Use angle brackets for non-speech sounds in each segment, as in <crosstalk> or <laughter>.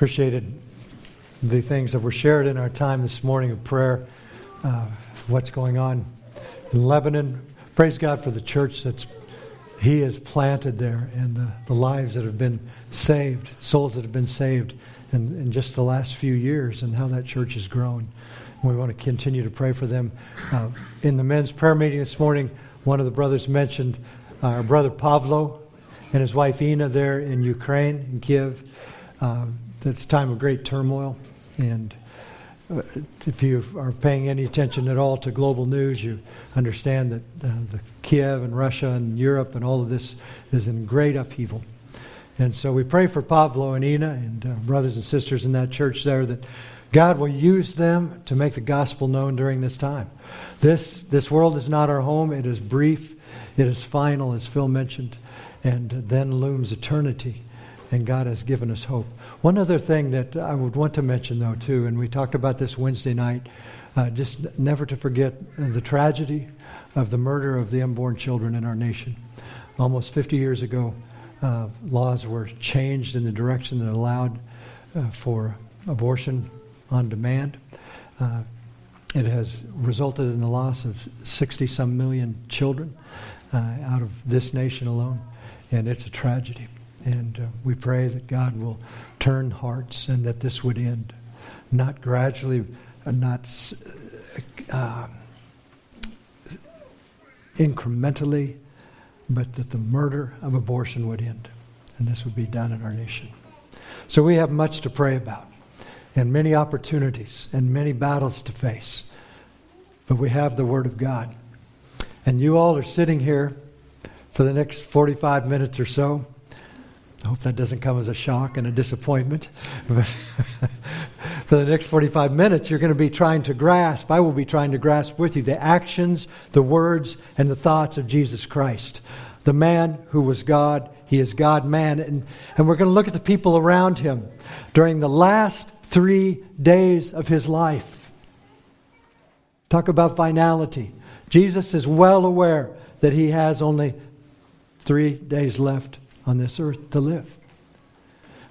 appreciated the things that were shared in our time this morning of prayer, uh, what's going on in Lebanon. Praise God for the church that's He has planted there and the, the lives that have been saved, souls that have been saved in, in just the last few years, and how that church has grown. We want to continue to pray for them. Uh, in the men's prayer meeting this morning, one of the brothers mentioned uh, our brother Pavlo and his wife Ina there in Ukraine, in Kiev. Um, it's a time of great turmoil. And uh, if you are paying any attention at all to global news, you understand that uh, the Kiev and Russia and Europe and all of this is in great upheaval. And so we pray for Pavlo and Ina and uh, brothers and sisters in that church there that God will use them to make the gospel known during this time. This, this world is not our home. It is brief. It is final, as Phil mentioned. And then looms eternity. And God has given us hope. One other thing that I would want to mention, though, too, and we talked about this Wednesday night, uh, just never to forget the tragedy of the murder of the unborn children in our nation. Almost 50 years ago, uh, laws were changed in the direction that allowed uh, for abortion on demand. Uh, it has resulted in the loss of 60 some million children uh, out of this nation alone, and it's a tragedy. And uh, we pray that God will turn hearts and that this would end, not gradually, uh, not uh, incrementally, but that the murder of abortion would end. And this would be done in our nation. So we have much to pray about, and many opportunities, and many battles to face. But we have the Word of God. And you all are sitting here for the next 45 minutes or so I hope that doesn't come as a shock and a disappointment. <laughs> for the next 45 minutes, you're going to be trying to grasp, I will be trying to grasp with you, the actions, the words, and the thoughts of Jesus Christ. The man who was God, he is God man. And, and we're going to look at the people around him during the last three days of his life. Talk about finality. Jesus is well aware that he has only three days left on this earth to live.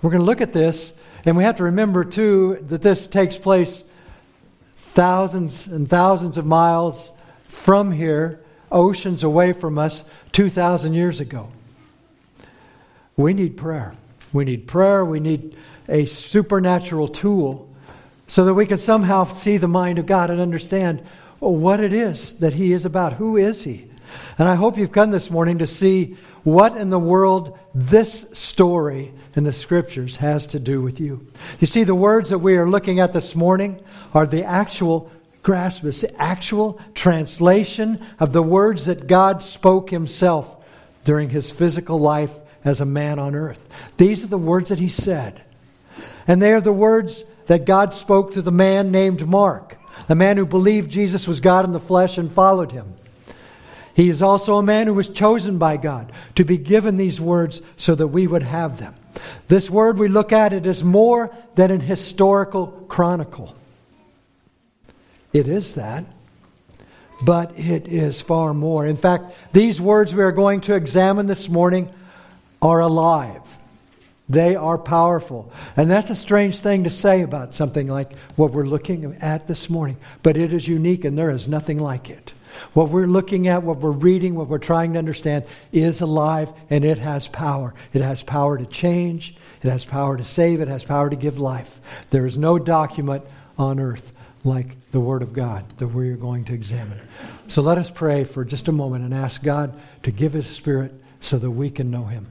We're going to look at this, and we have to remember, too, that this takes place thousands and thousands of miles from here, oceans away from us, 2,000 years ago. We need prayer. We need prayer. We need a supernatural tool so that we can somehow see the mind of God and understand what it is that He is about. Who is He? And I hope you've come this morning to see what in the world this story in the scriptures has to do with you. You see, the words that we are looking at this morning are the actual grasp, the actual translation of the words that God spoke himself during his physical life as a man on earth. These are the words that he said. And they are the words that God spoke to the man named Mark, the man who believed Jesus was God in the flesh and followed him. He is also a man who was chosen by God to be given these words so that we would have them. This word we look at it is more than an historical chronicle. It is that, but it is far more. In fact, these words we are going to examine this morning are alive. They are powerful. And that's a strange thing to say about something like what we're looking at this morning, but it is unique and there is nothing like it. What we're looking at, what we're reading, what we're trying to understand is alive and it has power. It has power to change, it has power to save, it has power to give life. There is no document on earth like the Word of God that we're going to examine. So let us pray for just a moment and ask God to give His Spirit so that we can know Him.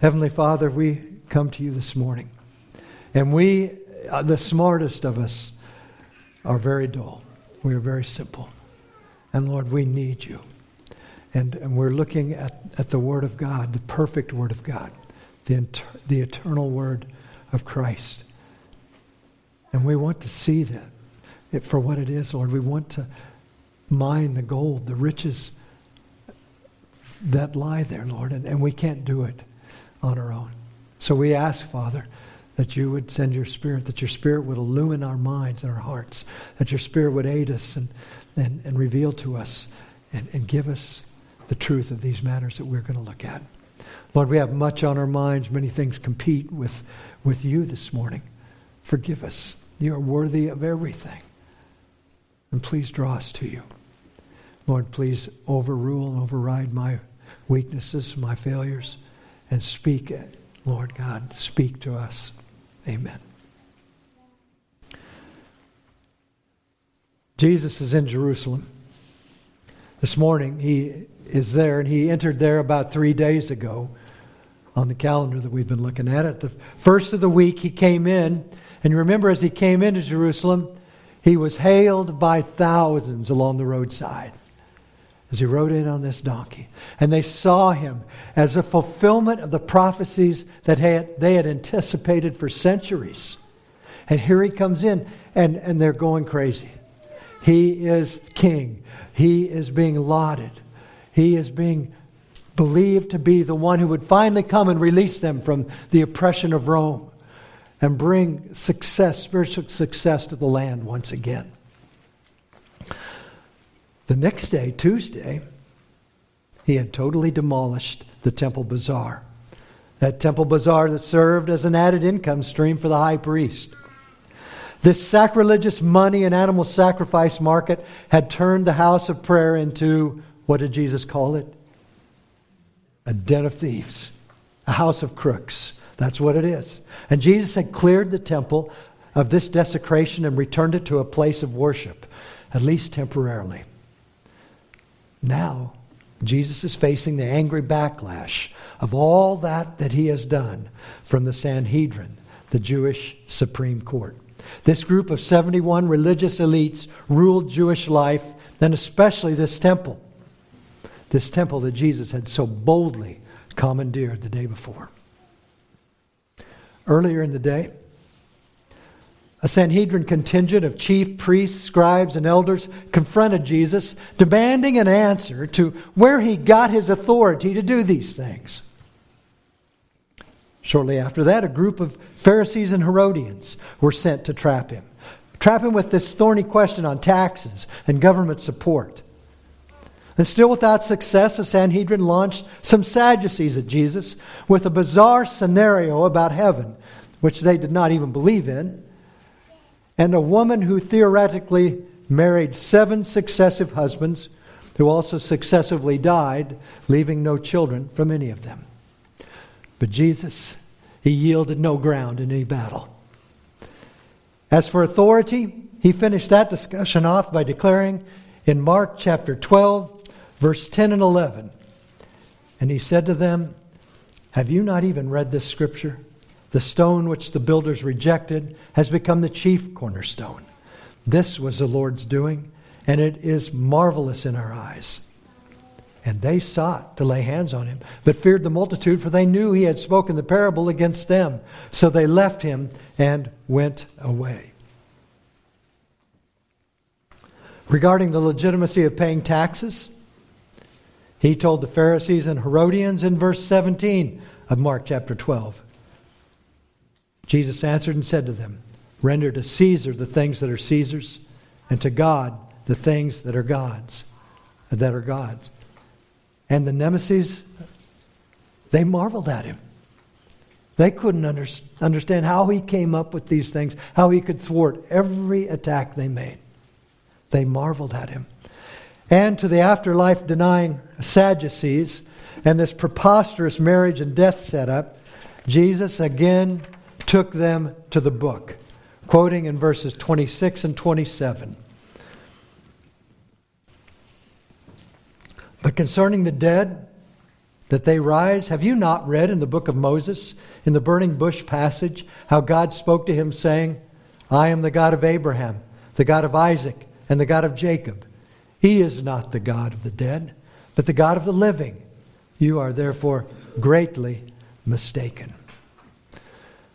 Heavenly Father, we come to you this morning. And we, uh, the smartest of us, are very dull. We are very simple. And Lord, we need you. And, and we're looking at, at the Word of God, the perfect Word of God, the, inter, the eternal Word of Christ. And we want to see that it, for what it is, Lord. We want to mine the gold, the riches that lie there, Lord, and, and we can't do it on our own. So we ask, Father, that you would send your Spirit, that your Spirit would illumine our minds and our hearts, that your Spirit would aid us, and and, and reveal to us and, and give us the truth of these matters that we're going to look at. Lord, we have much on our minds. Many things compete with, with you this morning. Forgive us. You are worthy of everything. And please draw us to you. Lord, please overrule and override my weaknesses, my failures, and speak. Lord God, speak to us. Amen. Jesus is in Jerusalem. This morning, he is there, and he entered there about three days ago on the calendar that we've been looking at. At the first of the week, he came in, and you remember as he came into Jerusalem, he was hailed by thousands along the roadside as he rode in on this donkey. And they saw him as a fulfillment of the prophecies that had, they had anticipated for centuries. And here he comes in, and, and they're going crazy. He is king, he is being lauded, he is being believed to be the one who would finally come and release them from the oppression of Rome and bring success, spiritual success to the land once again. The next day, Tuesday, he had totally demolished the temple bazaar. That temple bazaar that served as an added income stream for the high priest. This sacrilegious money and animal sacrifice market had turned the house of prayer into what did Jesus call it? A den of thieves, a house of crooks. That's what it is. And Jesus had cleared the temple of this desecration and returned it to a place of worship, at least temporarily. Now, Jesus is facing the angry backlash of all that that he has done from the Sanhedrin, the Jewish Supreme Court. This group of 71 religious elites ruled Jewish life, and especially this temple. This temple that Jesus had so boldly commandeered the day before. Earlier in the day, a Sanhedrin contingent of chief priests, scribes, and elders confronted Jesus, demanding an answer to where he got his authority to do these things. Shortly after that, a group of Pharisees and Herodians were sent to trap him. Trap him with this thorny question on taxes and government support. And still without success, the Sanhedrin launched some Sadducees at Jesus with a bizarre scenario about heaven, which they did not even believe in and a woman who theoretically married seven successive husbands, who also successively died, leaving no children from any of them. But Jesus, he yielded no ground in any battle. As for authority, he finished that discussion off by declaring in Mark chapter 12, verse 10 and 11, and he said to them, Have you not even read this scripture? The stone which the builders rejected has become the chief cornerstone. This was the Lord's doing, and it is marvelous in our eyes. And they sought to lay hands on him, but feared the multitude, for they knew he had spoken the parable against them. So they left him and went away. Regarding the legitimacy of paying taxes, he told the Pharisees and Herodians in verse 17 of Mark chapter 12 Jesus answered and said to them, Render to Caesar the things that are Caesar's, and to God the things that are God's, that are God's. And the nemesis, they marveled at him. They couldn't under, understand how he came up with these things, how he could thwart every attack they made. They marveled at him. And to the afterlife denying Sadducees and this preposterous marriage and death setup, Jesus again took them to the book, quoting in verses 26 and 27. But concerning the dead, that they rise, have you not read in the book of Moses, in the burning bush passage, how God spoke to him, saying, I am the God of Abraham, the God of Isaac, and the God of Jacob. He is not the God of the dead, but the God of the living. You are therefore greatly mistaken.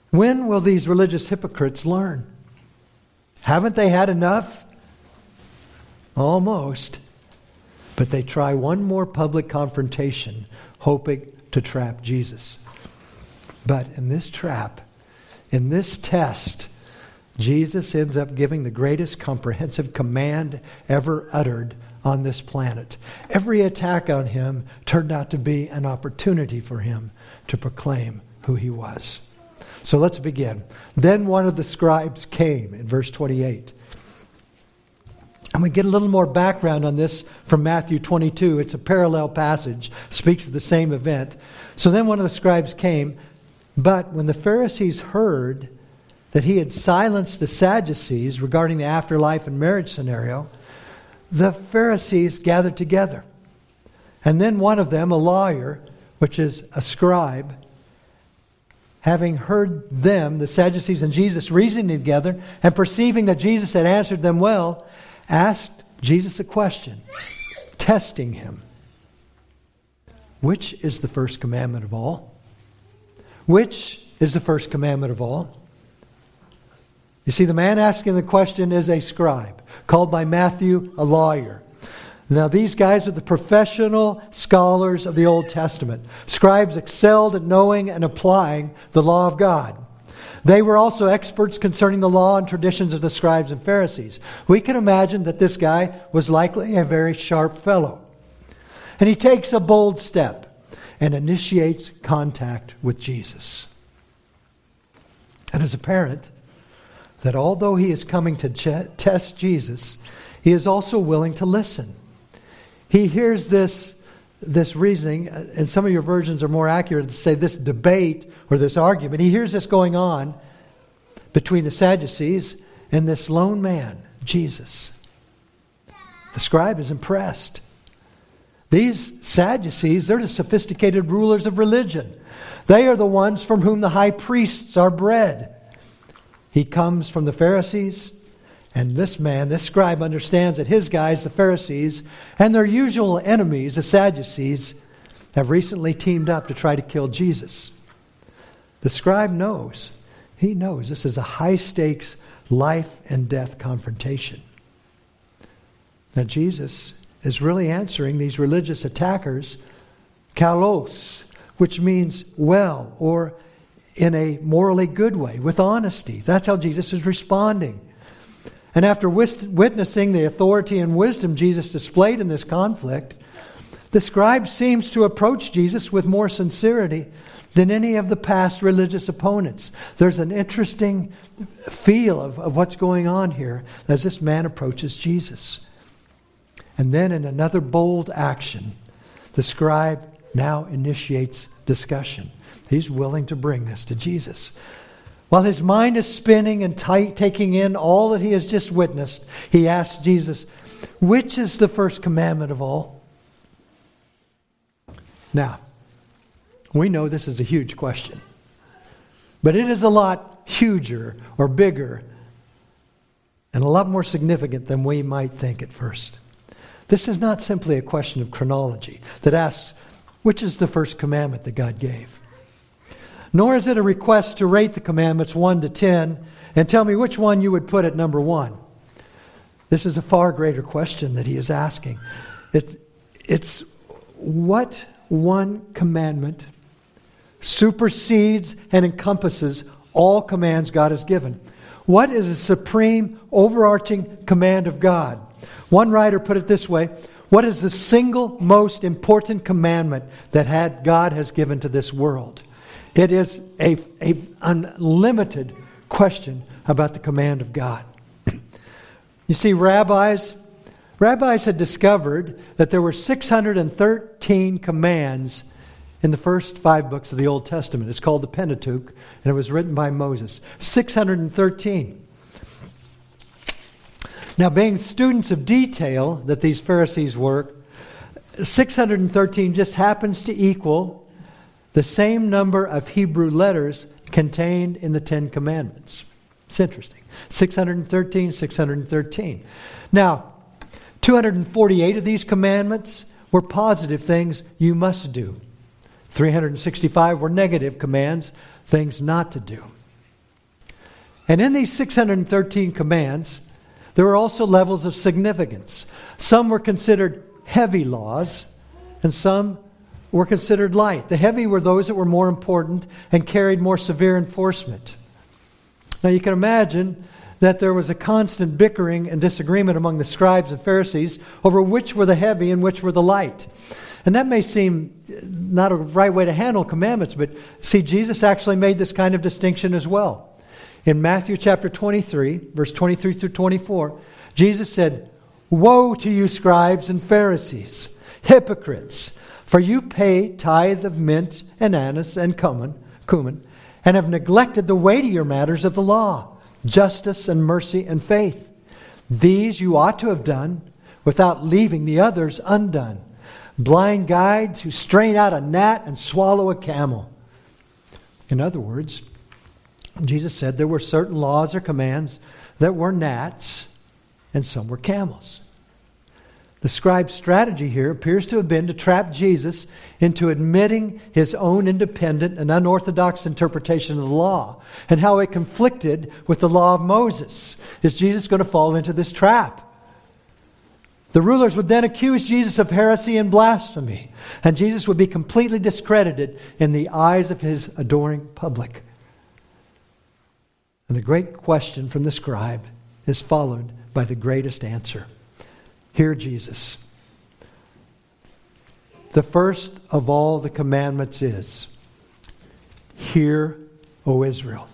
When will these religious hypocrites learn? Haven't they had enough? Almost. But they try one more public confrontation, hoping to trap Jesus. But in this trap, in this test, Jesus ends up giving the greatest comprehensive command ever uttered on this planet. Every attack on him turned out to be an opportunity for him to proclaim who he was. So let's begin. Then one of the scribes came in verse 28. And we get a little more background on this from Matthew 22. It's a parallel passage, speaks of the same event. So then one of the scribes came, but when the Pharisees heard that he had silenced the Sadducees regarding the afterlife and marriage scenario, the Pharisees gathered together. And then one of them, a lawyer, which is a scribe, having heard them, the Sadducees and Jesus, reasoning together, and perceiving that Jesus had answered them well, asked Jesus a question, testing him. Which is the first commandment of all? Which is the first commandment of all? You see, the man asking the question is a scribe, called by Matthew a lawyer. Now, these guys are the professional scholars of the Old Testament. Scribes excelled at knowing and applying the law of God. They were also experts concerning the law and traditions of the scribes and Pharisees. We can imagine that this guy was likely a very sharp fellow. And he takes a bold step and initiates contact with Jesus. And as a parent, that although he is coming to ch- test Jesus, he is also willing to listen. He hears this, this reasoning, uh, and some of your versions are more accurate to say this debate or this argument. He hears this going on between the Sadducees and this lone man, Jesus. The scribe is impressed. These Sadducees, they're the sophisticated rulers of religion. They are the ones from whom the high priests are bred. He comes from the Pharisees, and this man, this scribe, understands that his guys, the Pharisees, and their usual enemies, the Sadducees, have recently teamed up to try to kill Jesus. The scribe knows, he knows this is a high stakes life and death confrontation. Now, Jesus is really answering these religious attackers, kalos, which means well or in a morally good way, with honesty. That's how Jesus is responding. And after witnessing the authority and wisdom Jesus displayed in this conflict, the scribe seems to approach Jesus with more sincerity than any of the past religious opponents. There's an interesting feel of, of what's going on here as this man approaches Jesus. And then, in another bold action, the scribe now initiates discussion. He's willing to bring this to Jesus. While his mind is spinning and tight, taking in all that he has just witnessed, he asks Jesus, Which is the first commandment of all? Now, we know this is a huge question, but it is a lot huger or bigger and a lot more significant than we might think at first. This is not simply a question of chronology that asks, Which is the first commandment that God gave? Nor is it a request to rate the commandments 1 to 10 and tell me which one you would put at number 1. This is a far greater question that he is asking. It, it's what one commandment supersedes and encompasses all commands God has given. What is the supreme, overarching command of God? One writer put it this way What is the single most important commandment that God has given to this world? It is a, a unlimited question about the command of God. <clears throat> you see, rabbis, rabbis had discovered that there were 613 commands in the first five books of the Old Testament. It's called the Pentateuch, and it was written by Moses. 613. Now, being students of detail that these Pharisees were, 613 just happens to equal the same number of Hebrew letters contained in the Ten Commandments. It's interesting. 613, 613. Now, 248 of these commandments were positive things you must do. 365 were negative commands, things not to do. And in these 613 commands, there were also levels of significance. Some were considered heavy laws, and some were considered light. The heavy were those that were more important and carried more severe enforcement. Now you can imagine that there was a constant bickering and disagreement among the scribes and Pharisees over which were the heavy and which were the light. And that may seem not a right way to handle commandments, but see, Jesus actually made this kind of distinction as well. In Matthew chapter 23, verse 23 through 24, Jesus said, Woe to you, scribes and Pharisees, hypocrites! For you pay tithe of mint and anise and cumin, cumin, and have neglected the weightier matters of the law, justice and mercy and faith. These you ought to have done without leaving the others undone. Blind guides who strain out a gnat and swallow a camel. In other words, Jesus said there were certain laws or commands that were gnats and some were camels. The scribe's strategy here appears to have been to trap Jesus into admitting his own independent and unorthodox interpretation of the law and how it conflicted with the law of Moses. Is Jesus going to fall into this trap? The rulers would then accuse Jesus of heresy and blasphemy, and Jesus would be completely discredited in the eyes of his adoring public. And the great question from the scribe is followed by the greatest answer. Hear Jesus. The first of all the commandments is Hear, O Israel.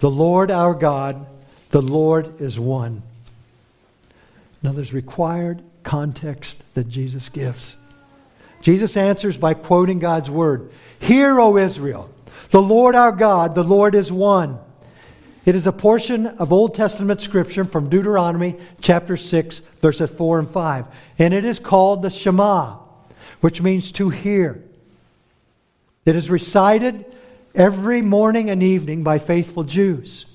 The Lord our God, the Lord is one. Now there's required context that Jesus gives. Jesus answers by quoting God's word Hear, O Israel, the Lord our God, the Lord is one. It is a portion of Old Testament scripture from Deuteronomy chapter 6, verses 4 and 5. And it is called the Shema, which means to hear. It is recited every morning and evening by faithful Jews.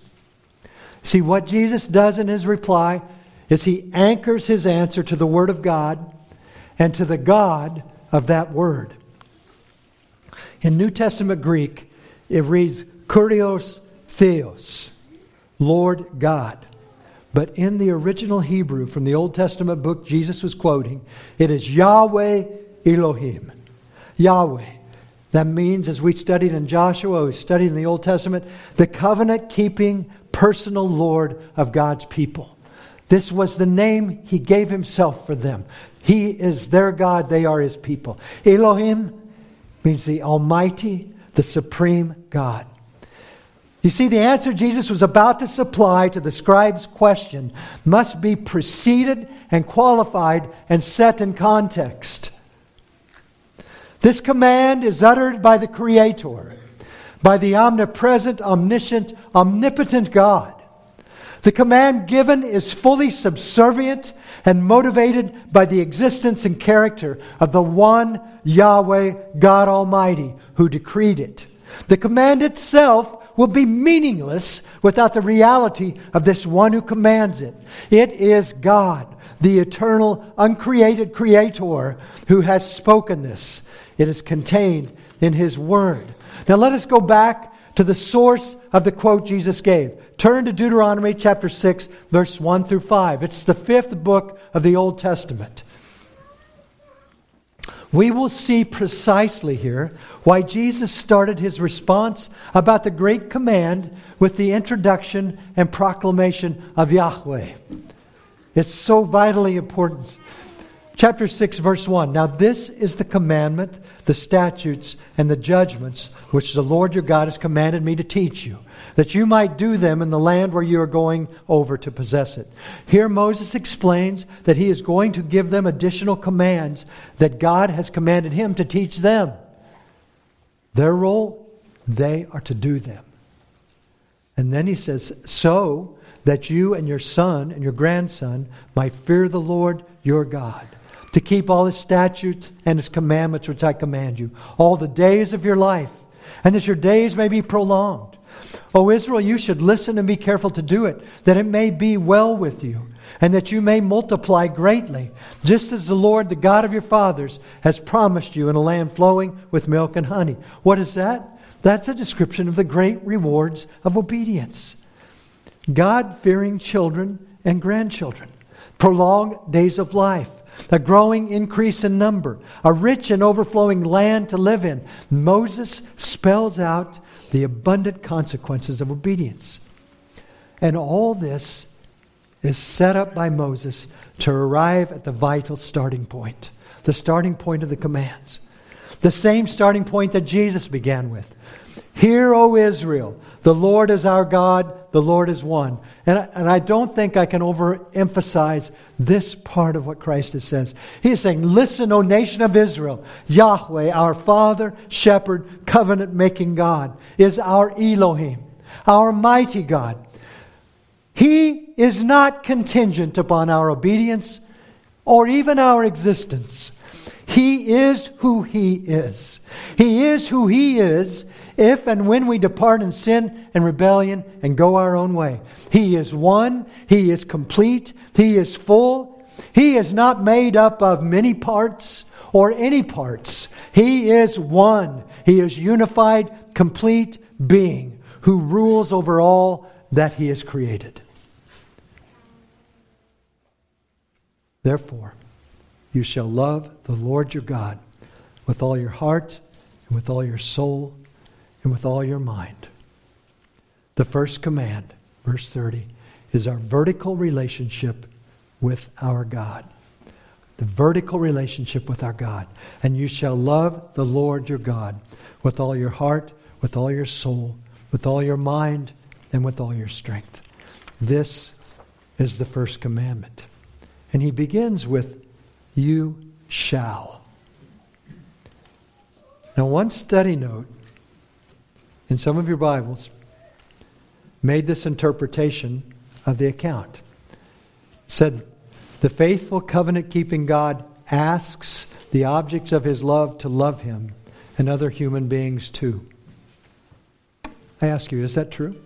See, what Jesus does in his reply is he anchors his answer to the Word of God and to the God of that Word. In New Testament Greek, it reads Kurios Theos. Lord God. But in the original Hebrew from the Old Testament book Jesus was quoting, it is Yahweh Elohim. Yahweh. That means, as we studied in Joshua, we studied in the Old Testament, the covenant keeping personal Lord of God's people. This was the name he gave himself for them. He is their God, they are his people. Elohim means the Almighty, the Supreme God. You see, the answer Jesus was about to supply to the scribe's question must be preceded and qualified and set in context. This command is uttered by the Creator, by the omnipresent, omniscient, omnipotent God. The command given is fully subservient and motivated by the existence and character of the one Yahweh, God Almighty, who decreed it. The command itself will be meaningless without the reality of this one who commands it. It is God, the eternal, uncreated creator, who has spoken this. It is contained in his word. Now let us go back to the source of the quote Jesus gave. Turn to Deuteronomy chapter 6, verse 1 through 5. It's the fifth book of the Old Testament we will see precisely here why Jesus started his response about the great command with the introduction and proclamation of Yahweh. It's so vitally important. Chapter 6, verse 1. Now, this is the commandment, the statutes, and the judgments which the Lord your God has commanded me to teach you, that you might do them in the land where you are going over to possess it. Here, Moses explains that he is going to give them additional commands that God has commanded him to teach them. Their role, they are to do them. And then he says, so that you and your son and your grandson might fear the Lord your God to keep all his statutes and his commandments which I command you, all the days of your life, and that your days may be prolonged. O Israel, you should listen and be careful to do it, that it may be well with you, and that you may multiply greatly, just as the Lord, the God of your fathers, has promised you in a land flowing with milk and honey. What is that? That's a description of the great rewards of obedience. God fearing children and grandchildren, prolonged days of life a growing increase in number, a rich and overflowing land to live in. Moses spells out the abundant consequences of obedience. And all this is set up by Moses to arrive at the vital starting point, the starting point of the commands. The same starting point that Jesus began with. Hear, O Israel, the Lord is our God, the Lord is one. And I, and I don't think I can overemphasize this part of what Christ says. He is saying, Listen, O nation of Israel, Yahweh, our Father, Shepherd, covenant making God, is our Elohim, our mighty God. He is not contingent upon our obedience or even our existence. He is who He is. He is who He is if and when we depart in sin and rebellion and go our own way. He is one, He is complete, He is full. He is not made up of many parts or any parts. He is one. He is unified, complete being who rules over all that He has created. Therefore, you shall love the Lord your God with all your heart and with all your soul and with all your mind. The first command, verse 30, is our vertical relationship with our God. The vertical relationship with our God. And you shall love the Lord your God with all your heart, with all your soul, with all your mind, and with all your strength. This is the first commandment. And he begins with, You shall. Now, one study note in some of your Bibles made this interpretation of the account. said, The faithful covenant keeping God asks the objects of his love to love him and other human beings too. I ask you, is that true?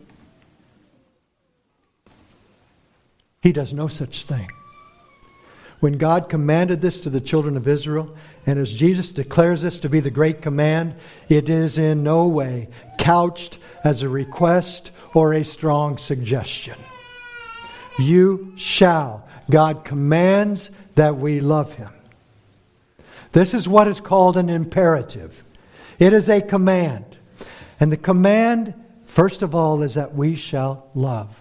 He does no such thing. When God commanded this to the children of Israel, and as Jesus declares this to be the great command, it is in no way couched as a request or a strong suggestion. You shall. God commands that we love him. This is what is called an imperative. It is a command. And the command, first of all, is that we shall love.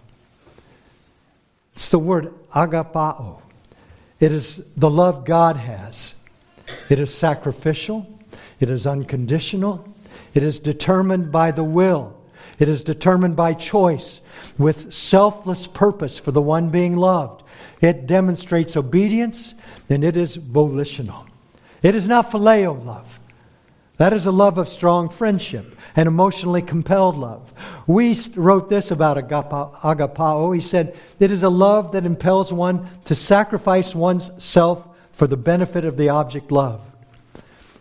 It's the word agapao. It is the love God has. It is sacrificial. It is unconditional. It is determined by the will. It is determined by choice with selfless purpose for the one being loved. It demonstrates obedience and it is volitional. It is not phileo love. That is a love of strong friendship and emotionally compelled love. Wuest wrote this about agapao. He said, It is a love that impels one to sacrifice one's self for the benefit of the object loved.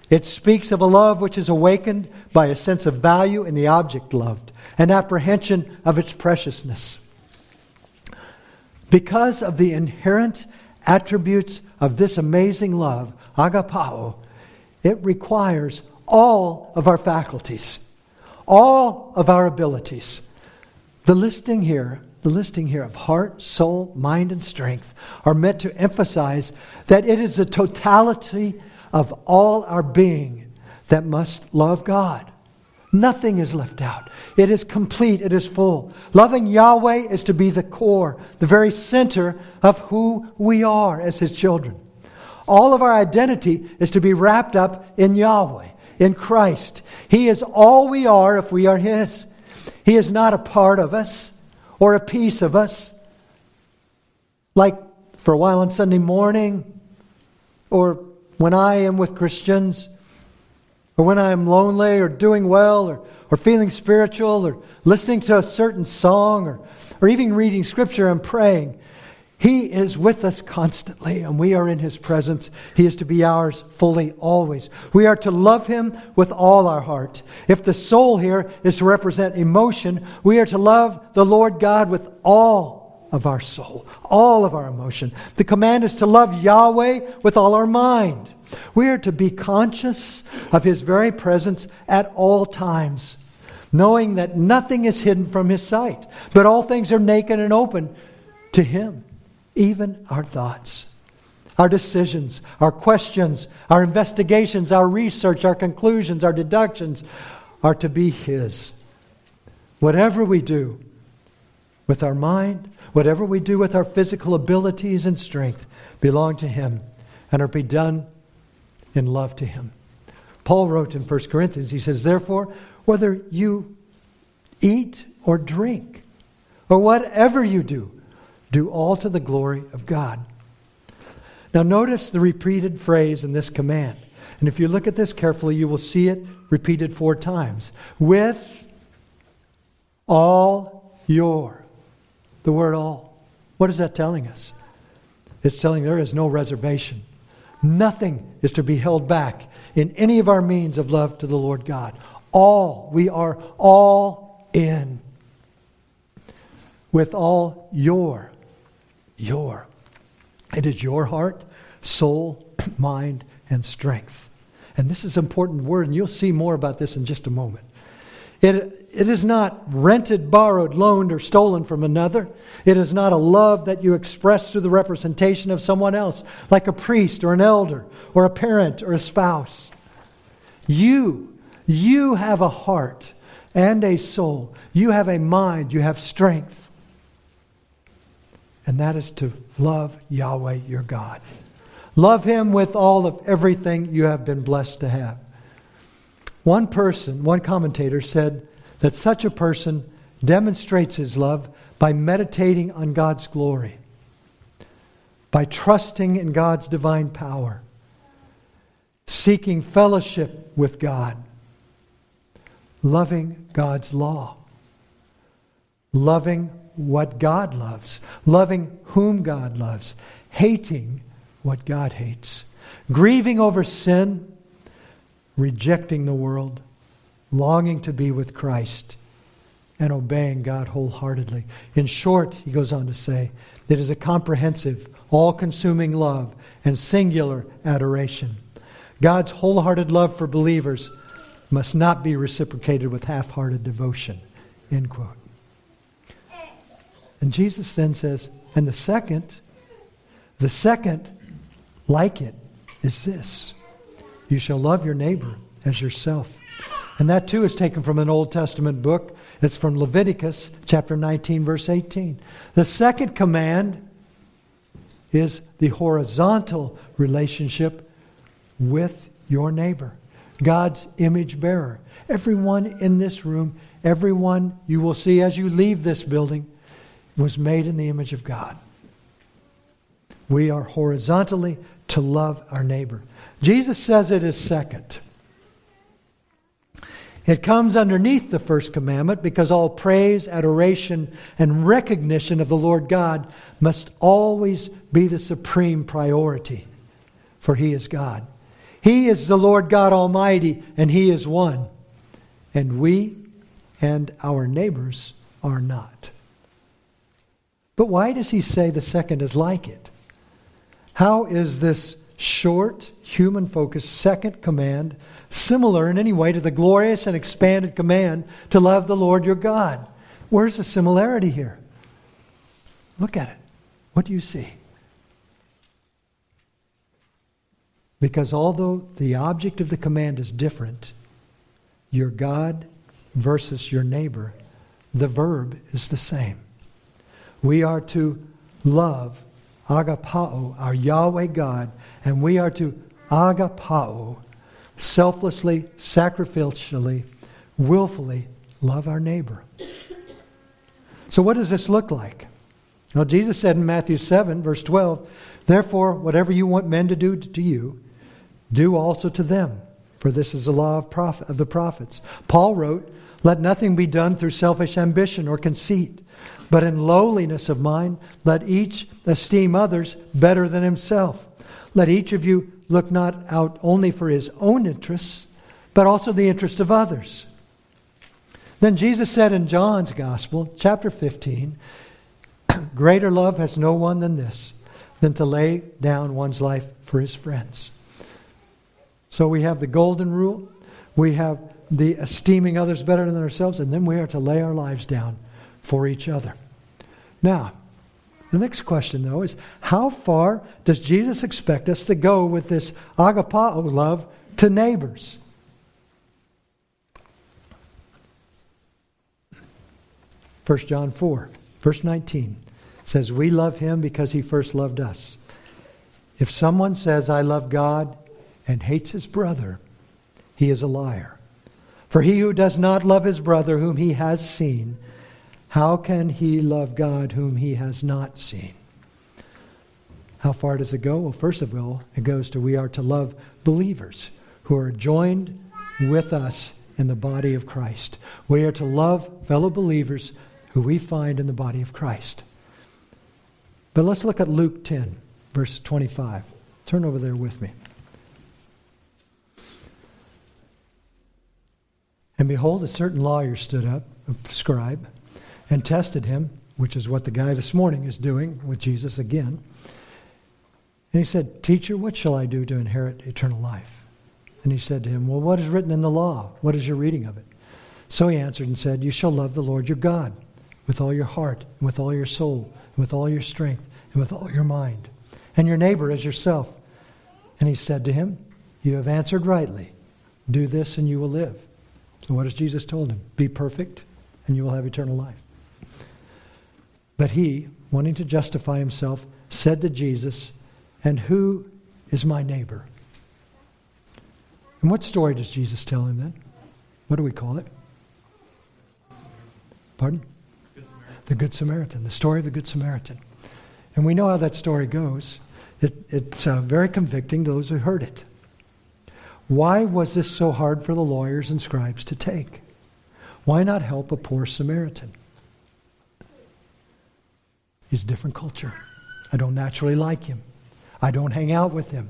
It speaks of a love which is awakened by a sense of value in the object loved, an apprehension of its preciousness. Because of the inherent attributes of this amazing love, agapao, it requires all of our faculties, all of our abilities. The listing here, the listing here of heart, soul, mind, and strength are meant to emphasize that it is the totality of all our being that must love God. Nothing is left out. It is complete, it is full. Loving Yahweh is to be the core, the very center of who we are as His children. All of our identity is to be wrapped up in Yahweh, in Christ. He is all we are if we are His. He is not a part of us or a piece of us. Like for a while on Sunday morning or when I am with Christians, or when I am lonely or doing well or, or feeling spiritual or listening to a certain song or, or even reading scripture and praying, He is with us constantly and we are in His presence. He is to be ours fully always. We are to love Him with all our heart. If the soul here is to represent emotion, we are to love the Lord God with all of our soul, all of our emotion. The command is to love Yahweh with all our mind. We are to be conscious of His very presence at all times, knowing that nothing is hidden from His sight, but all things are naked and open to Him, even our thoughts. Our decisions, our questions, our investigations, our research, our conclusions, our deductions are to be His. Whatever we do, with our mind, whatever we do with our physical abilities and strength belong to Him and are to be done in love to Him. Paul wrote in 1 Corinthians, he says, Therefore, whether you eat or drink, or whatever you do, do all to the glory of God. Now, notice the repeated phrase in this command. And if you look at this carefully, you will see it repeated four times. With all your. The word all. What is that telling us? It's telling there is no reservation. Nothing is to be held back in any of our means of love to the Lord God. All, we are all in. With all your, your. It is your heart, soul, <clears throat> mind, and strength. And this is an important word, and you'll see more about this in just a moment. It, it is not rented, borrowed, loaned, or stolen from another. It is not a love that you express through the representation of someone else, like a priest or an elder or a parent or a spouse. You, you have a heart and a soul. You have a mind. You have strength. And that is to love Yahweh your God. Love Him with all of everything you have been blessed to have. One person, one commentator said that such a person demonstrates his love by meditating on God's glory, by trusting in God's divine power, seeking fellowship with God, loving God's law, loving what God loves, loving whom God loves, hating what God hates, grieving over sin, rejecting the world, longing to be with Christ, and obeying God wholeheartedly. In short, he goes on to say, it is a comprehensive, all consuming love and singular adoration. God's wholehearted love for believers must not be reciprocated with half hearted devotion. End quote. And Jesus then says, and the second, the second like it is this you shall love your neighbor as yourself. And that too is taken from an Old Testament book. It's from Leviticus chapter 19, verse 18. The second command is the horizontal relationship with your neighbor, God's image bearer. Everyone in this room, everyone you will see as you leave this building, was made in the image of God. We are horizontally to love our neighbor. Jesus says it is second. It comes underneath the first commandment because all praise, adoration, and recognition of the Lord God must always be the supreme priority, for He is God. He is the Lord God Almighty, and He is one. And we and our neighbors are not. But why does He say the second is like it? How is this short, human focused second command similar in any way to the glorious and expanded command to love the Lord your God? Where's the similarity here? Look at it. What do you see? Because although the object of the command is different, your God versus your neighbor, the verb is the same. We are to love agapao, our Yahweh God, and we are to agapao, selflessly, sacrificially, willfully love our neighbor. So, what does this look like? Well, Jesus said in Matthew 7, verse 12, Therefore, whatever you want men to do to you, do also to them, for this is the law of, prophet, of the prophets. Paul wrote, Let nothing be done through selfish ambition or conceit but in lowliness of mind, let each esteem others better than himself. Let each of you look not out only for his own interests, but also the interest of others. Then Jesus said in John's Gospel, chapter 15, <clears throat> Greater love has no one than this, than to lay down one's life for his friends. So we have the golden rule, we have the esteeming others better than ourselves, and then we are to lay our lives down for each other. Now, the next question, though, is how far does Jesus expect us to go with this agapao love to neighbors? First John 4. Verse 19 says, We love him because he first loved us. If someone says, I love God, and hates his brother, he is a liar. For he who does not love his brother whom he has seen, how can he love God whom he has not seen? How far does it go? Well, first of all, it goes to we are to love believers who are joined with us in the body of Christ. We are to love fellow believers who we find in the body of Christ. But let's look at Luke 10, verse 25. Turn over there with me. And behold, a certain lawyer stood up, a scribe, and tested him, which is what the guy this morning is doing with Jesus again. And he said, Teacher, what shall I do to inherit eternal life? And he said to him, Well, what is written in the law? What is your reading of it? So he answered and said, You shall love the Lord your God with all your heart, and with all your soul, and with all your strength, and with all your mind, and your neighbor as yourself. And he said to him, You have answered rightly. Do this, and you will live. So, what has Jesus told him? Be perfect, and you will have eternal life. But he, wanting to justify himself, said to Jesus, And who is my neighbor? And what story does Jesus tell him then? What do we call it? Pardon? Good the Good Samaritan, the story of the Good Samaritan. And we know how that story goes. It, it's uh, very convicting to those who heard it. Why was this so hard for the lawyers and scribes to take? Why not help a poor Samaritan? He's a different culture. I don't naturally like him. I don't hang out with him.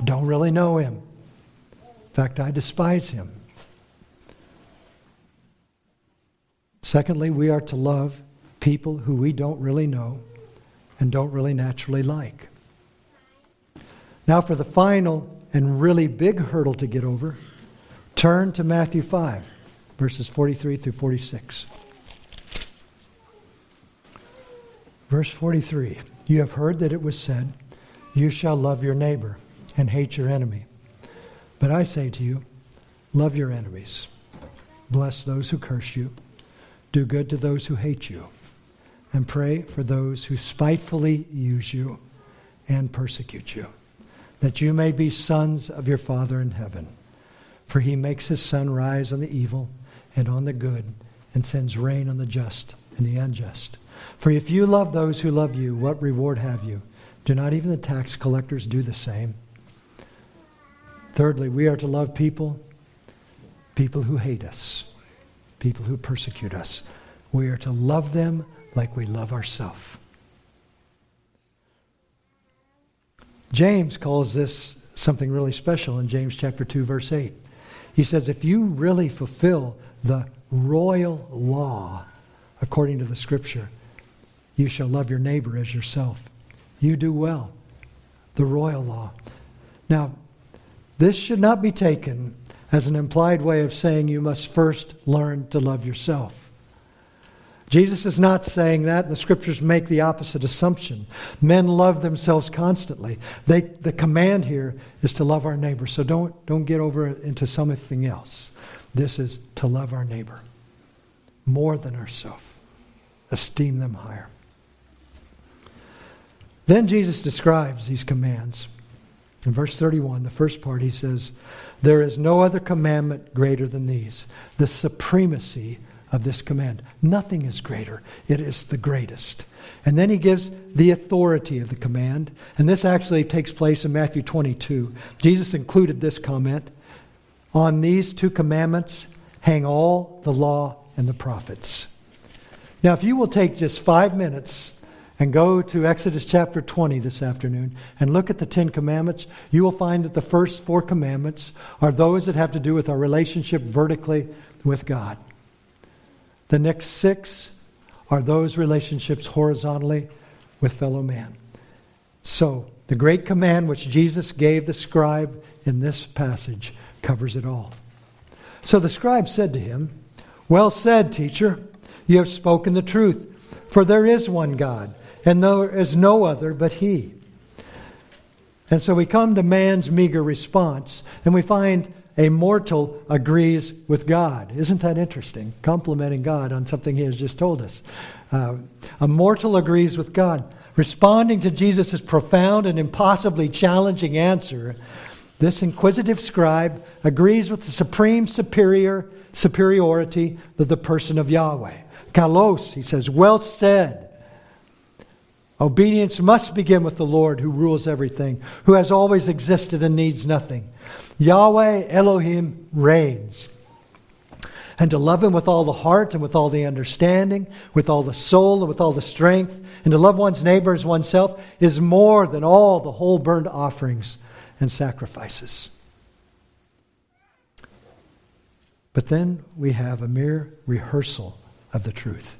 I don't really know him. In fact, I despise him. Secondly, we are to love people who we don't really know and don't really naturally like. Now, for the final and really big hurdle to get over, turn to Matthew 5, verses 43 through 46. Verse 43 You have heard that it was said, You shall love your neighbor and hate your enemy. But I say to you, love your enemies, bless those who curse you, do good to those who hate you, and pray for those who spitefully use you and persecute you that you may be sons of your Father in heaven. For he makes his sun rise on the evil and on the good, and sends rain on the just and the unjust. For if you love those who love you, what reward have you? Do not even the tax collectors do the same? Thirdly, we are to love people, people who hate us, people who persecute us. We are to love them like we love ourselves. James calls this something really special in James chapter 2 verse 8. He says if you really fulfill the royal law according to the scripture, you shall love your neighbor as yourself. You do well. The royal law. Now, this should not be taken as an implied way of saying you must first learn to love yourself. Jesus is not saying that. The scriptures make the opposite assumption. Men love themselves constantly. They, the command here is to love our neighbor. So don't, don't get over into something else. This is to love our neighbor more than ourselves, esteem them higher. Then Jesus describes these commands. In verse 31, the first part, he says, There is no other commandment greater than these. The supremacy of this command. Nothing is greater, it is the greatest. And then he gives the authority of the command. And this actually takes place in Matthew 22. Jesus included this comment On these two commandments hang all the law and the prophets. Now, if you will take just five minutes and go to Exodus chapter 20 this afternoon and look at the Ten Commandments, you will find that the first four commandments are those that have to do with our relationship vertically with God. The next six are those relationships horizontally with fellow man. So, the great command which Jesus gave the scribe in this passage covers it all. So the scribe said to him, Well said, teacher, you have spoken the truth, for there is one God, and there is no other but He. And so we come to man's meager response, and we find a mortal agrees with God. Isn't that interesting? Complimenting God on something He has just told us. Uh, A mortal agrees with God. Responding to Jesus' profound and impossibly challenging answer, this inquisitive scribe agrees with the supreme superior superiority of the person of Yahweh. Kalos, he says, well said. Obedience must begin with the Lord who rules everything, who has always existed and needs nothing. Yahweh Elohim reigns. And to love him with all the heart and with all the understanding, with all the soul and with all the strength, and to love one's neighbor as oneself is more than all the whole burnt offerings and sacrifices. But then we have a mere rehearsal of the truth.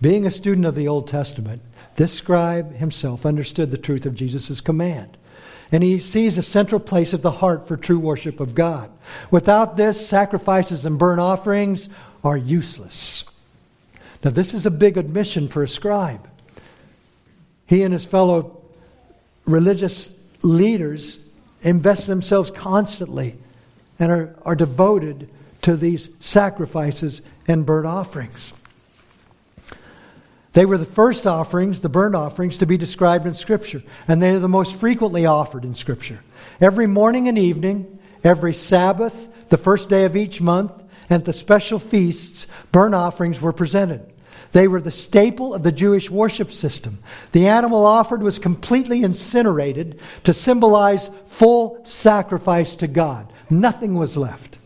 Being a student of the Old Testament, this scribe himself understood the truth of Jesus' command. And he sees a central place of the heart for true worship of God. Without this, sacrifices and burnt offerings are useless. Now, this is a big admission for a scribe. He and his fellow religious leaders invest themselves constantly and are, are devoted to these sacrifices and burnt offerings. They were the first offerings, the burnt offerings, to be described in Scripture, and they are the most frequently offered in Scripture. Every morning and evening, every Sabbath, the first day of each month, and the special feasts, burnt offerings were presented. They were the staple of the Jewish worship system. The animal offered was completely incinerated to symbolize full sacrifice to God. Nothing was left.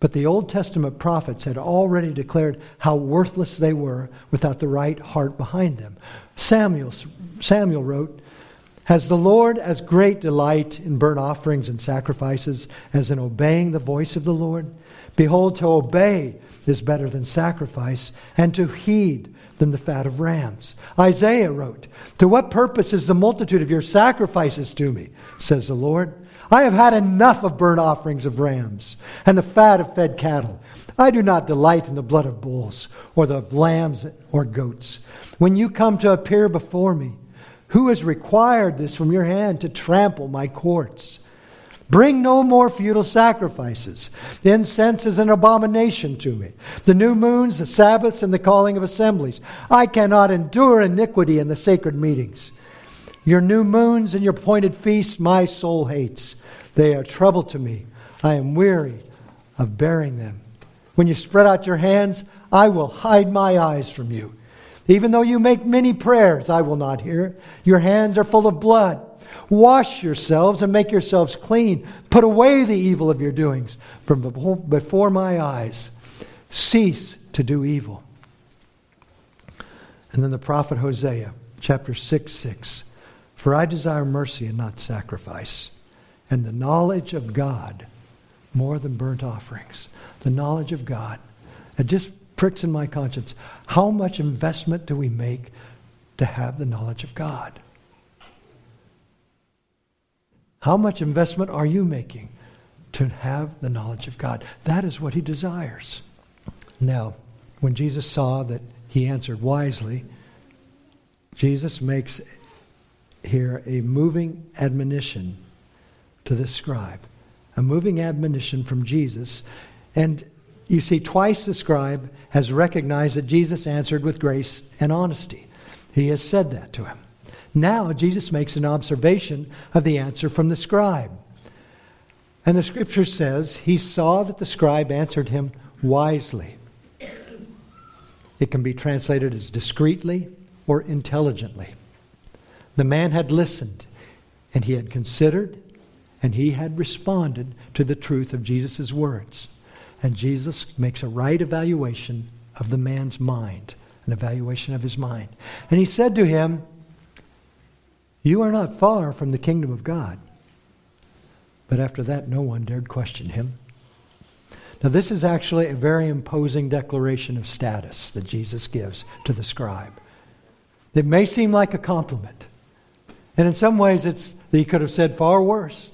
But the Old Testament prophets had already declared how worthless they were without the right heart behind them. Samuel, Samuel wrote, Has the Lord as great delight in burnt offerings and sacrifices as in obeying the voice of the Lord? Behold, to obey is better than sacrifice, and to heed than the fat of rams. Isaiah wrote, To what purpose is the multitude of your sacrifices to me, says the Lord? I have had enough of burnt offerings of rams and the fat of fed cattle. I do not delight in the blood of bulls or the lambs or goats. When you come to appear before me, who has required this from your hand to trample my courts? Bring no more futile sacrifices. The incense is an abomination to me. The new moons, the Sabbaths, and the calling of assemblies. I cannot endure iniquity in the sacred meetings. Your new moons and your appointed feasts my soul hates. They are trouble to me. I am weary of bearing them. When you spread out your hands, I will hide my eyes from you. Even though you make many prayers, I will not hear. Your hands are full of blood. Wash yourselves and make yourselves clean. Put away the evil of your doings from before my eyes. Cease to do evil. And then the prophet Hosea, chapter 6 6. For I desire mercy and not sacrifice and the knowledge of God more than burnt offerings. The knowledge of God. It just pricks in my conscience. How much investment do we make to have the knowledge of God? How much investment are you making to have the knowledge of God? That is what he desires. Now, when Jesus saw that he answered wisely, Jesus makes here a moving admonition to the scribe. A moving admonition from Jesus. And you see, twice the scribe has recognized that Jesus answered with grace and honesty. He has said that to him. Now, Jesus makes an observation of the answer from the scribe. And the scripture says he saw that the scribe answered him wisely. It can be translated as discreetly or intelligently. The man had listened and he had considered and he had responded to the truth of Jesus' words. And Jesus makes a right evaluation of the man's mind, an evaluation of his mind. And he said to him, You are not far from the kingdom of God. But after that, no one dared question him. Now, this is actually a very imposing declaration of status that Jesus gives to the scribe. It may seem like a compliment. And in some ways, it's, he could have said far worse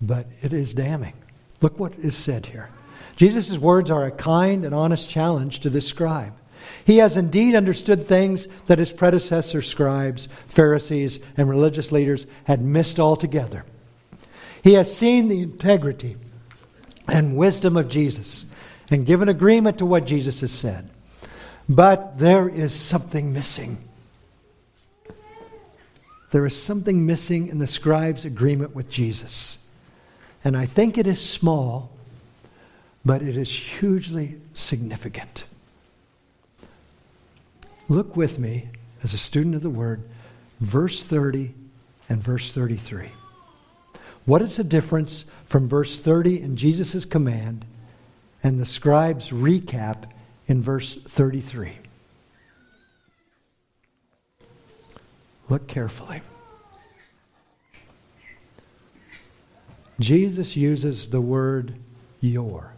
but it is damning. Look what is said here. Jesus' words are a kind and honest challenge to this scribe. He has indeed understood things that his predecessor scribes, Pharisees, and religious leaders had missed altogether. He has seen the integrity and wisdom of Jesus and given agreement to what Jesus has said. But there is something missing. There is something missing in the scribe's agreement with Jesus. And I think it is small, but it is hugely significant. Look with me, as a student of the Word, verse 30 and verse 33. What is the difference from verse 30 in Jesus' command and the scribe's recap in verse 33? Look carefully. Jesus uses the word your.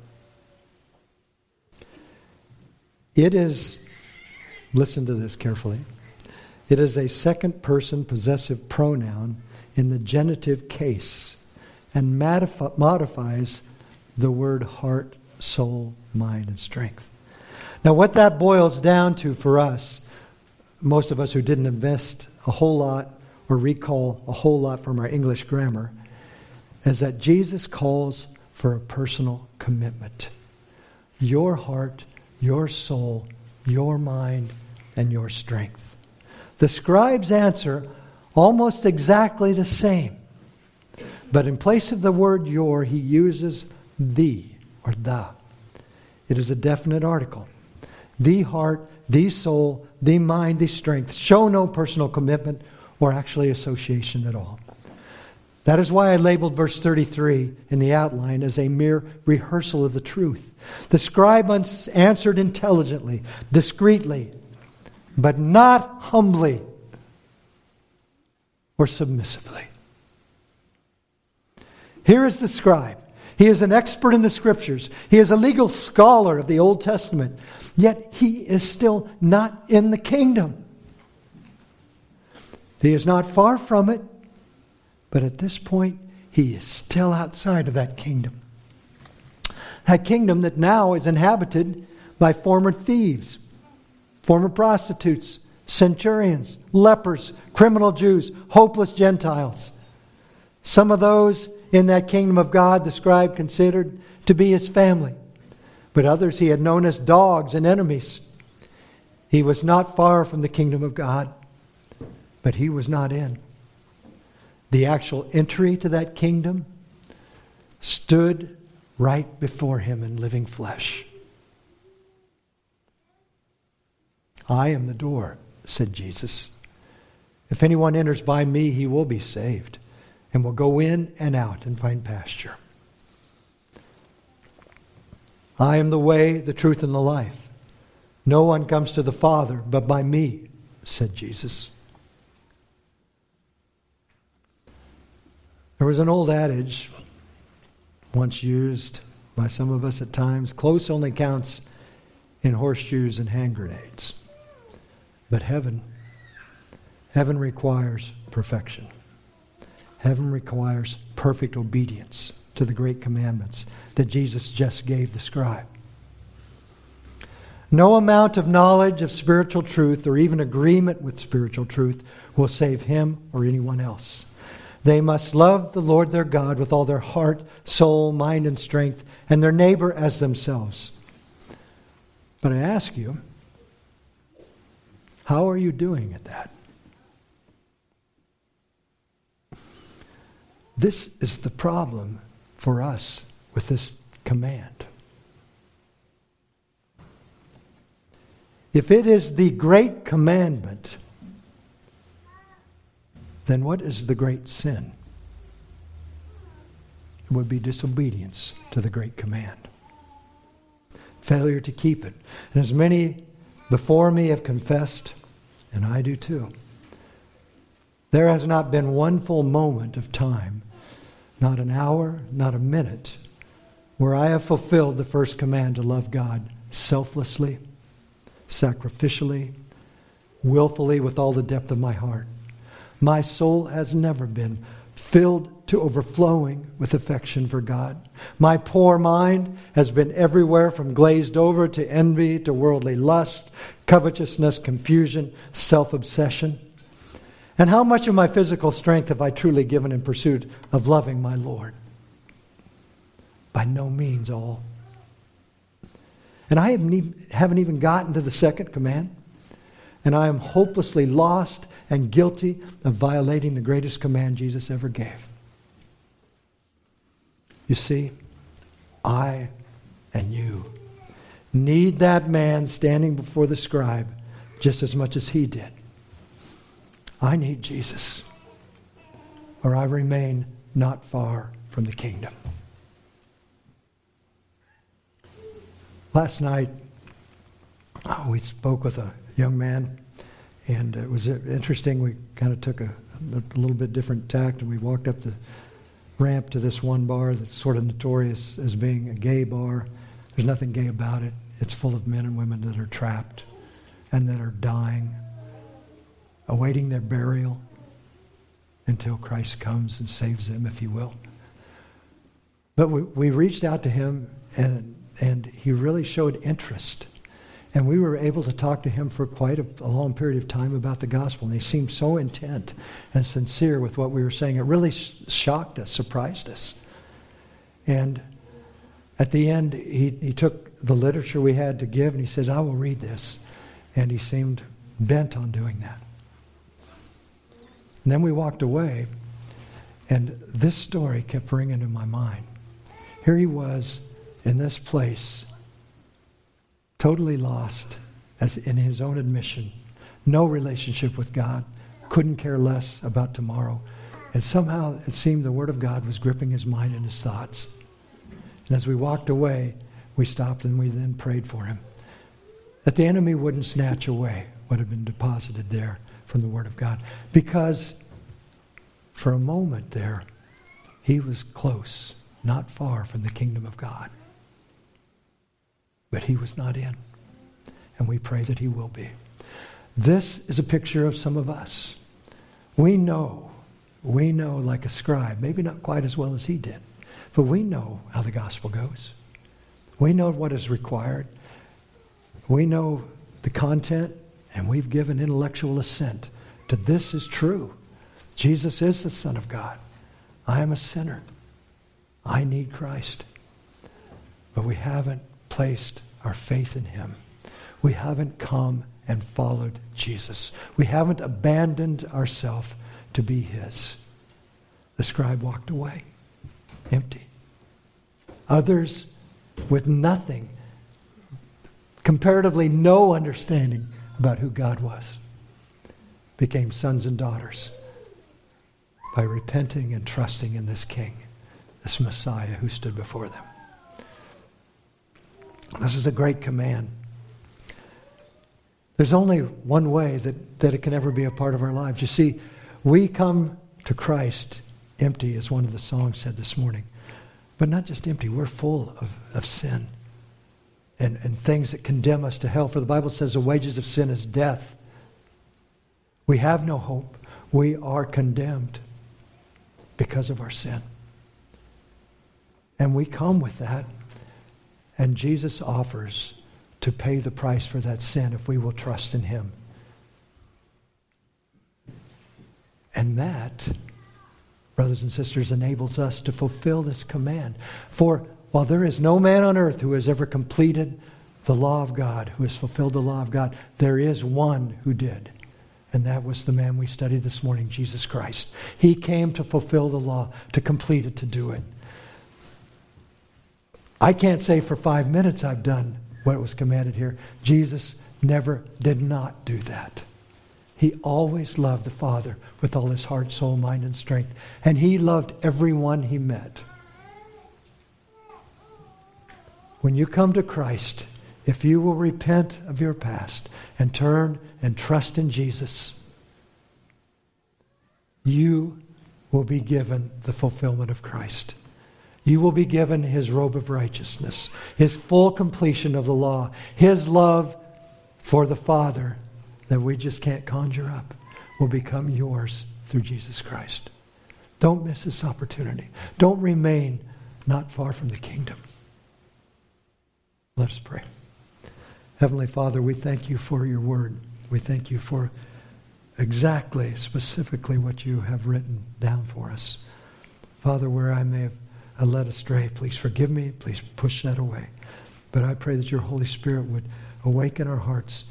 It is, listen to this carefully, it is a second person possessive pronoun in the genitive case and modifies the word heart, soul, mind, and strength. Now, what that boils down to for us, most of us who didn't invest a whole lot or recall a whole lot from our English grammar, is that Jesus calls for a personal commitment. Your heart, your soul, your mind, and your strength. The scribes answer almost exactly the same. But in place of the word your, he uses the or the. It is a definite article. The heart, the soul, the mind, the strength show no personal commitment or actually association at all. That is why I labeled verse 33 in the outline as a mere rehearsal of the truth. The scribe answered intelligently, discreetly, but not humbly or submissively. Here is the scribe. He is an expert in the scriptures. He is a legal scholar of the Old Testament. Yet he is still not in the kingdom. He is not far from it, but at this point, he is still outside of that kingdom. That kingdom that now is inhabited by former thieves, former prostitutes, centurions, lepers, criminal Jews, hopeless Gentiles. Some of those in that kingdom of God the scribe considered to be his family, but others he had known as dogs and enemies. He was not far from the kingdom of God, but he was not in. The actual entry to that kingdom stood right before him in living flesh. I am the door, said Jesus. If anyone enters by me, he will be saved and will go in and out and find pasture. I am the way, the truth, and the life. No one comes to the Father but by me, said Jesus. There was an old adage, once used by some of us at times close only counts in horseshoes and hand grenades. But heaven, heaven requires perfection. Heaven requires perfect obedience to the great commandments that Jesus just gave the scribe. No amount of knowledge of spiritual truth or even agreement with spiritual truth will save him or anyone else. They must love the Lord their God with all their heart, soul, mind, and strength, and their neighbor as themselves. But I ask you, how are you doing at that? This is the problem for us with this command. If it is the great commandment, then what is the great sin? It would be disobedience to the great command, failure to keep it. And as many before me have confessed, and I do too, there has not been one full moment of time not an hour, not a minute, where I have fulfilled the first command to love God selflessly, sacrificially, willfully, with all the depth of my heart. My soul has never been filled to overflowing with affection for God. My poor mind has been everywhere from glazed over to envy to worldly lust, covetousness, confusion, self obsession. And how much of my physical strength have I truly given in pursuit of loving my Lord? By no means all. And I haven't even, gotten to the second command. And I am hopelessly lost and guilty of violating the greatest command Jesus ever gave. You see, I and you need that man standing before the scribe just as much as he did. I need Jesus, or I remain not far from the kingdom. Last night, oh, we spoke with a young man, and it was uh, interesting. We kind of took a, a little bit different tact, and we walked up the ramp to this one bar that's sort of notorious as being a gay bar. There's nothing gay about it. It's full of men and women that are trapped and that are dying, awaiting their burial until Christ comes and saves them, if He will. But we, we reached out to him, and, and he really showed interest. And we were able to talk to him for quite a, a, long period of time about the gospel. And he seemed so intent and sincere with what we were saying. It really sh- shocked us, surprised us. And at the end, he, he took the literature we had to give and he said, I will read this. And he seemed bent on doing that. And then we walked away, and this story kept ringing in my mind. Here he was in this place totally lost, as in his own admission, no relationship with God, couldn't care less about tomorrow. And somehow it seemed the Word of God was gripping his mind and his thoughts. And as we walked away, we stopped and we then prayed for him. That the enemy wouldn't snatch away what had been deposited there from the Word of God. Because for a moment there, he was close, not far from the kingdom of God. But he was not in. And we pray that he will be. This is a picture of some of us. We know, we know like a scribe, maybe not quite as well as he did, but we know how the gospel goes. We know what is required. We know the content, and we've given intellectual assent to this is true. Jesus is the Son of God. I am a sinner. I need Christ. But we haven't placed our faith in him. We haven't come and followed Jesus. We haven't abandoned ourselves to be his. The scribe walked away, empty. Others with nothing, comparatively no understanding about who God was, became sons and daughters by repenting and trusting in this King, this Messiah who stood before them. This is a great command. There's only one way that, that it can ever be a part of our lives. You see, we come to Christ empty, as one of the songs said this morning. But not just empty, we're full of, of sin and, and things that condemn us to hell. For the Bible says the wages of sin is death. We have no hope. We are condemned because of our sin. And we come with that and Jesus offers to pay the price for that sin if we will trust in him. And that, brothers and sisters, enables us to fulfill this command. For while there is no man on earth who has ever completed the law of God, who has fulfilled the law of God, there is one who did. And that was the man we studied this morning, Jesus Christ. He came to fulfill the law, to complete it, to do it. I can't say for five minutes I've done what was commanded here. Jesus never did not do that. He always loved the Father with all his heart, soul, mind, and strength. And he loved everyone he met. When you come to Christ, if you will repent of your past and turn and trust in Jesus, you will be given the fulfillment of Christ you will be given his robe of righteousness, his full completion of the law, his love for the Father that we just can't conjure up will become yours through Jesus Christ. Don't miss this opportunity. Don't remain not far from the kingdom. Let us pray. Heavenly Father, we thank you for your word. We thank you for exactly, specifically what you have written down for us. Father, where I may have led astray. Please forgive me. Please push that away. But I pray that your Holy Spirit would awaken our hearts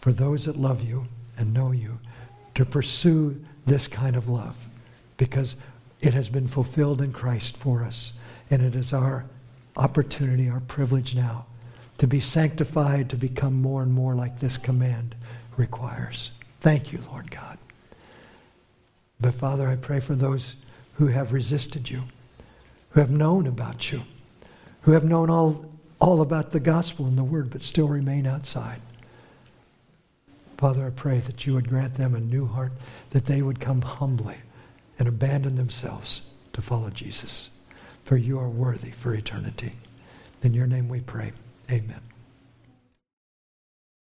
for those that love you and know you to pursue this kind of love because it has been fulfilled in Christ for us. And it is our opportunity, our privilege now to be sanctified, to become more and more like this command requires. Thank you, Lord God. But Father, I pray for those who have resisted you, who have known about you, who have known all, all about the gospel and the word, but still remain outside. Father, I pray that you would grant them a new heart, that they would come humbly and abandon themselves to follow Jesus. For you are worthy for eternity. In your name we pray. Amen.